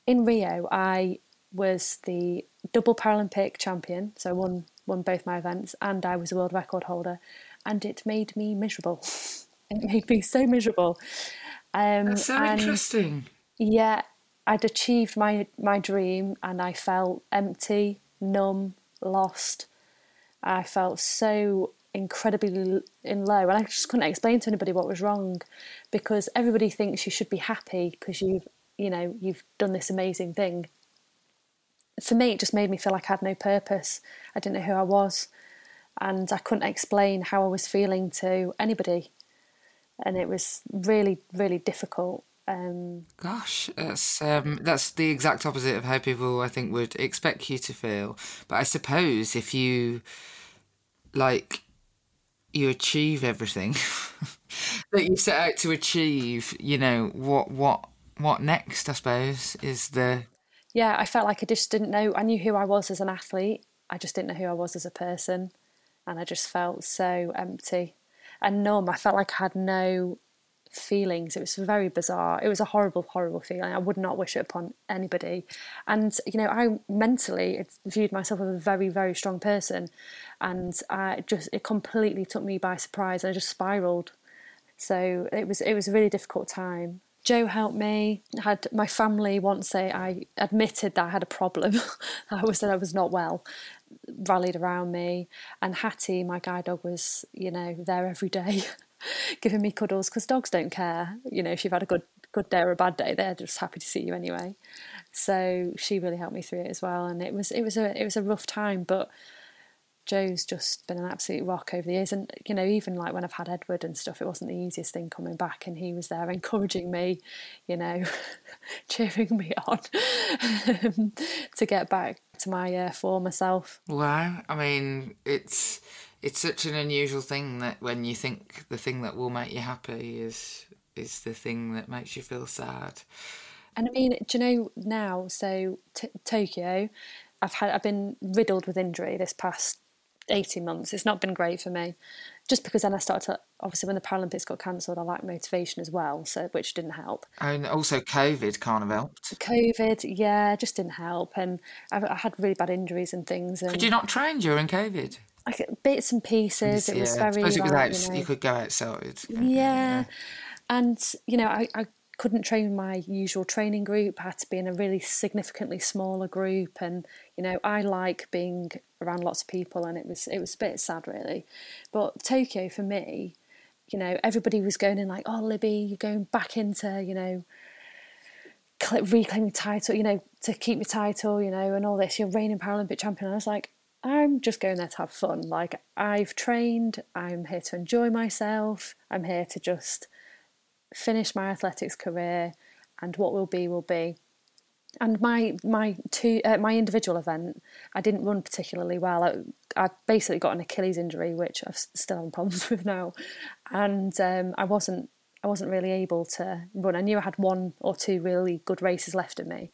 in Rio, I was the double Paralympic champion, so I won won both my events, and I was a world record holder, and it made me miserable. it made me so miserable. Um, That's so interesting. Yeah, I'd achieved my my dream, and I felt empty, numb, lost. I felt so incredibly in low, and I just couldn't explain to anybody what was wrong, because everybody thinks you should be happy because you've you know you've done this amazing thing, for me, it just made me feel like I had no purpose. I didn't know who I was, and I couldn't explain how I was feeling to anybody, and it was really, really difficult. Um, Gosh, that's um, that's the exact opposite of how people I think would expect you to feel. But I suppose if you like you achieve everything that you set out to achieve, you know what what what next? I suppose is the yeah, I felt like I just didn't know. I knew who I was as an athlete. I just didn't know who I was as a person. And I just felt so empty and numb. I felt like I had no feelings. It was very bizarre. It was a horrible, horrible feeling. I would not wish it upon anybody. And, you know, I mentally viewed myself as a very, very strong person. And I just, it completely took me by surprise. And I just spiraled. So it was, it was a really difficult time. Joe helped me. I had my family once say I admitted that I had a problem. I was that I was not well, rallied around me, and Hattie, my guide dog, was you know there every day, giving me cuddles because dogs don't care. You know if you've had a good good day or a bad day, they're just happy to see you anyway. So she really helped me through it as well, and it was it was a it was a rough time, but Joe's just been an absolute rock over the years. And, you know, even like when I've had Edward and stuff, it wasn't the easiest thing coming back. And he was there encouraging me, you know, cheering me on to get back to my uh, former self. Wow. I mean, it's. It's such an unusual thing that when you think the thing that will make you happy is is the thing that makes you feel sad. And I mean, do you know now? So t- Tokyo, I've had I've been riddled with injury this past 18 months. It's not been great for me. Just because then I started to, obviously, when the Paralympics got cancelled, I lacked motivation as well, so which didn't help. And also, COVID kind of helped. COVID, yeah, just didn't help. And I, I had really bad injuries and things. And Could you not train during COVID? I, bits and pieces. It yeah, was very. I suppose like, out, you, know, you, could go outside. Yeah. yeah. And, you know, I, I couldn't train my usual training group. I had to be in a really significantly smaller group, and you know I like being around lots of people, and it was it was a bit sad really. But Tokyo for me, you know, everybody was going in like, "Oh, Libby, you're going back into you know." reclaiming title, you know, to keep your title, you know, and all this. You're reigning Paralympic champion. And I was like, I'm just going there to have fun. Like I've trained. I'm here to enjoy myself. I'm here to just finish my athletics career, and what will be will be. And my my two uh, my individual event, I didn't run particularly well. I, I basically got an Achilles injury, which I've still having problems with now, and um, I wasn't I wasn't really able to run. I knew I had one or two really good races left in me,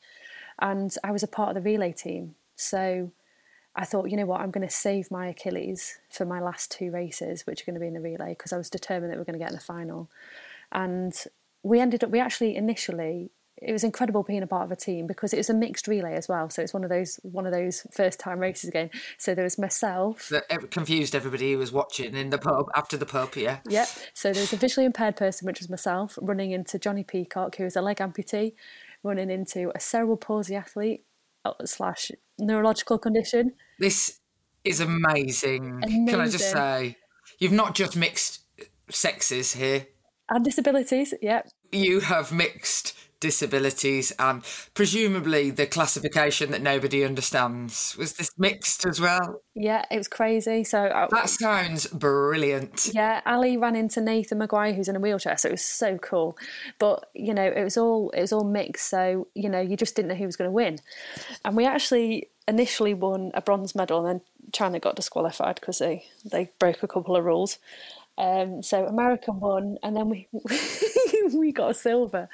and I was a part of the relay team. So I thought, you know what, I'm going to save my Achilles for my last two races, which are going to be in the relay, because I was determined that we are going to get in the final and we ended up we actually initially it was incredible being a part of a team because it was a mixed relay as well. So it's one of those one of those first time races again. So there was myself that confused everybody who was watching in the pub after the pub. Yeah. Yep. So there was a visually impaired person, which was myself, running into Jonnie Peacock, who was a leg amputee, running into a cerebral palsy athlete uh, slash neurological condition. This is amazing. amazing. Can I just say, you've not just mixed sexes here and disabilities. Yep. You have mixed disabilities and presumably the classification that nobody understands. Was this mixed as well? Yeah, it was crazy. So I, uh, that sounds brilliant. Yeah, Ali ran into Nathan Maguire who's in a wheelchair, so it was so cool. But you know, it was all it was all mixed, so you know, you just didn't know who was going to win. And we actually initially won a bronze medal, and then China got disqualified because they they broke a couple of rules. Um, so America won, and then we we got a silver.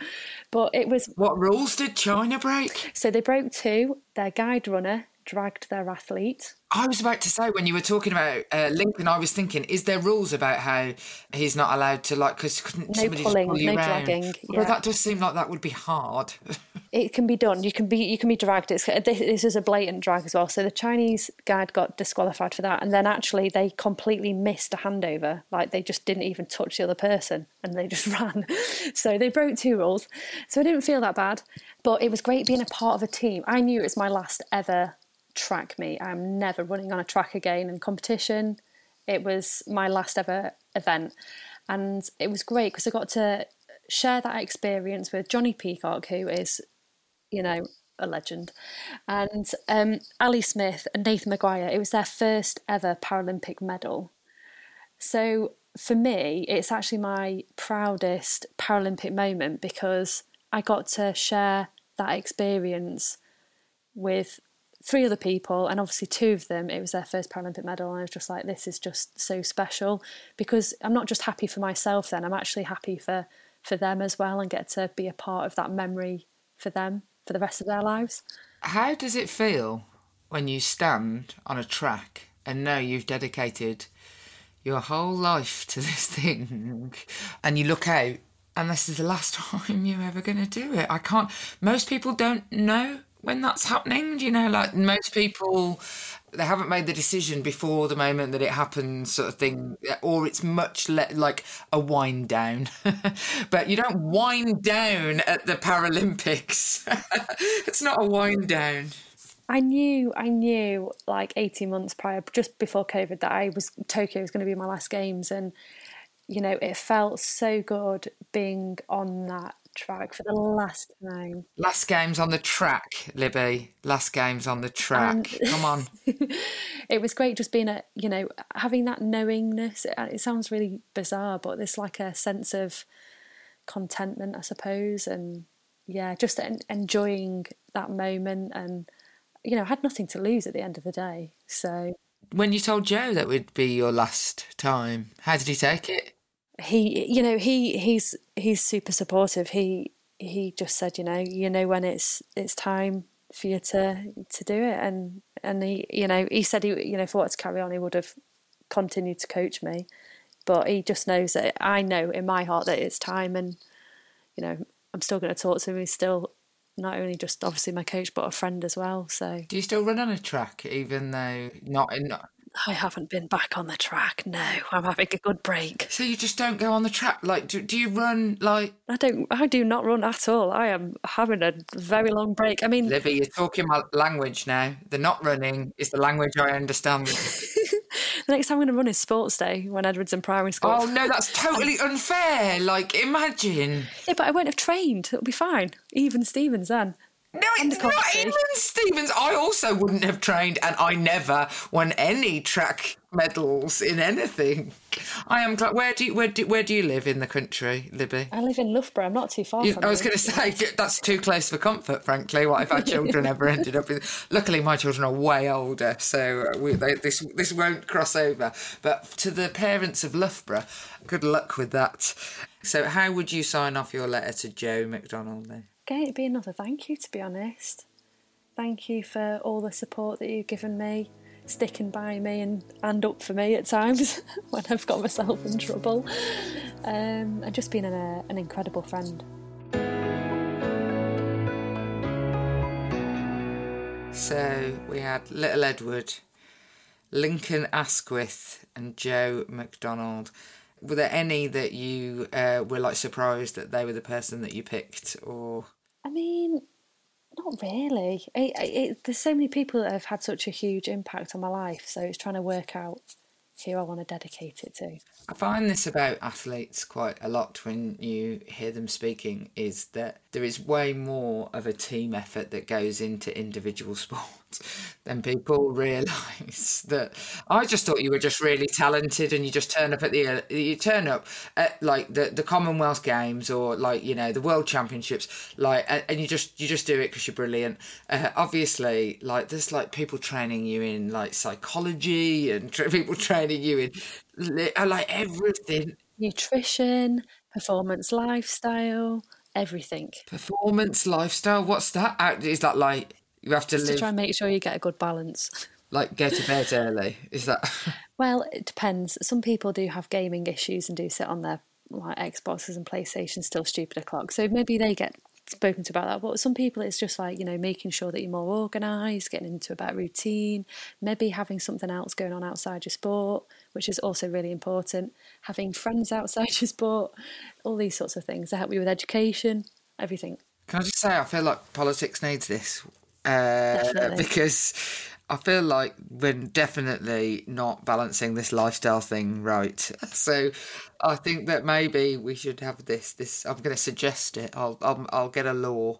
But it was what rules did China break? So they broke two. Their guide runner dragged their athlete. I was about to say when you were talking about uh, Lincoln, I was thinking, is there rules about how he's not allowed to like because couldn't No somebody pulling, just pull you no around? dragging, Well, yeah. that does seem like that would be hard. It can be done. You can be you can be dragged. It's this, this is a blatant drag as well. So the Chinese guide got disqualified for that, and then actually they completely missed a handover. Like they just didn't even touch the other person, and they just ran. So they broke two rules. So I didn't feel that bad, but it was great being a part of a team. I knew it was my last ever track meet. I'm never running on a track again in competition. It was my last ever event, and it was great because I got to share that experience with Jonnie Peacock, who is you know, a legend. And um, Ali Smith and Nathan Maguire, it was their first ever Paralympic medal. So for me, it's actually my proudest Paralympic moment because I got to share that experience with three other people, and obviously two of them, it was their first Paralympic medal. And I was just like, this is just so special because I'm not just happy for myself, then I'm actually happy for, for them as well and get to be a part of that memory for them for the rest of their lives. How does it feel when you stand on a track and know you've dedicated your whole life to this thing and you look out and this is the last time you're ever going to do it? I can't. Most people don't know when that's happening. Do you know, like most people. They haven't made the decision before the moment that it happens, sort of thing, or it's much le- like a wind down. but you don't wind down at the Paralympics. it's not a wind down. I knew, I knew like 18 months prior, just before COVID, that I was Tokyo was going to be my last games. And, you know, it felt so good being on that track for the last time. Last games on the track, Libby. Last games on the track. Um, Come on. it was great just being a, you know, having that knowingness. It, it sounds really bizarre, but there's like a sense of contentment, I suppose. And yeah, just en- enjoying that moment. And, you know, I had nothing to lose at the end of the day. So When you told Joe that would be your last time, how did he take it? He you know he he's he's super supportive. He he just said you know you know when it's it's time for you to to do it. And and he you know he said he you know if I to carry on he would have continued to coach me. But he just knows that I know in my heart that it's time and you know I'm still going to talk to him. He's still not only just obviously my coach but a friend as well. So Do you still run on a track, even though not in? I haven't been back on the track no I'm having a good break So you just don't go on the track. Like, do, do you run like I don't. I do not run at all. I am having a very long break. I mean, Libby? You're talking my language now. The not running is the language I understand. the next time I'm going to run is Sports Day when Edwards in primary school. oh no, that's totally unfair. Like, imagine. Yeah, but I won't have trained. It'll be fine. Even Stevens then. No, it's not even Stevens. I also wouldn't have trained, and I never won any track medals in anything. I am glad. Where do you where do where do you live in the country, Libby? I live in Loughborough. I'm not too far You- from. I was going to say that's too close for comfort. Frankly, what if our children ever ended up with? Luckily, my children are way older, so uh, we, they, this this won't cross over. But to the parents of Loughborough, good luck with that. So, how would you sign off your letter to Joe McDonald then? Okay, it'd be another thank you, to be honest. Thank you for all the support that you've given me, sticking by me and, and up for me at times when I've got myself in trouble, um, and just being an, uh, an incredible friend. So we had Little Edward, Lincoln Asquith, and Joe McDonald. Were there any that you uh, were like surprised that they were the person that you picked, or I mean, not really. I I it, there's so many people that have had such a huge impact on my life, so it's trying to work out who I want to dedicate it to. I find this about athletes quite a lot when you hear them speaking is that there is way more of a team effort that goes into individual sports than people realise. That I just thought you were just really talented and you just turn up at the uh, you turn up at like the the Commonwealth Games or like you know the World Championships like and, you just you just do it because you're brilliant. Uh, obviously, like there's like people training you in like psychology and tra- people training you in uh, like everything. Nutrition, performance lifestyle, everything. Performance lifestyle. What's that? Uh, that like You have to Just live, to try and make sure you get a good balance. like, go to bed early. Is that. Well, it depends. Some people do have gaming issues and do sit on their like Xboxes and PlayStations still stupid o'clock. So maybe they get spoken to about that. But some people, it's just like you know making sure that you're more organised, getting into a better routine, maybe having something else going on outside your sport, which is also really important. Having friends outside your sport, all these sorts of things to help you with education, everything. Can I just say, I feel like politics needs this uh, because I feel like we're definitely not balancing this lifestyle thing right. So I think that maybe we should have this. This I'm going to suggest it. I'll I'll, I'll get a law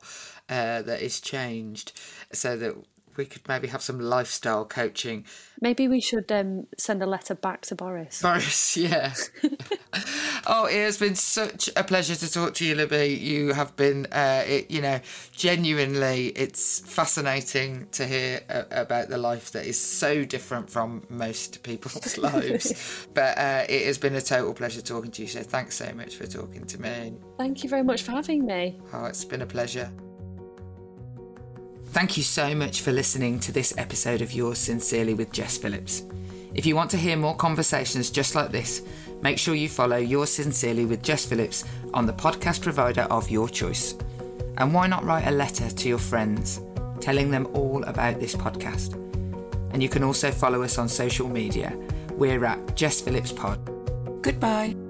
uh, that is changed so that we could maybe have some lifestyle coaching. Maybe we should um, send a letter back to Boris. Boris, yeah. oh, it has been such a pleasure to talk to you, Libby. You have been, uh, it, you know, genuinely, it's fascinating to hear uh, about the life that is so different from most people's lives. But uh, it has been a total pleasure talking to you. So thanks so much for talking to me. Thank you very much for having me. Oh, it's been a pleasure. Thank you so much for listening to this episode of Yours Sincerely with Jess Phillips. If you want to hear more conversations just like this, make sure you follow Yours Sincerely with Jess Phillips on the podcast provider of your choice. And why not write a letter to your friends, telling them all about this podcast? And you can also follow us on social media. We're at Jess Phillips Pod. Goodbye.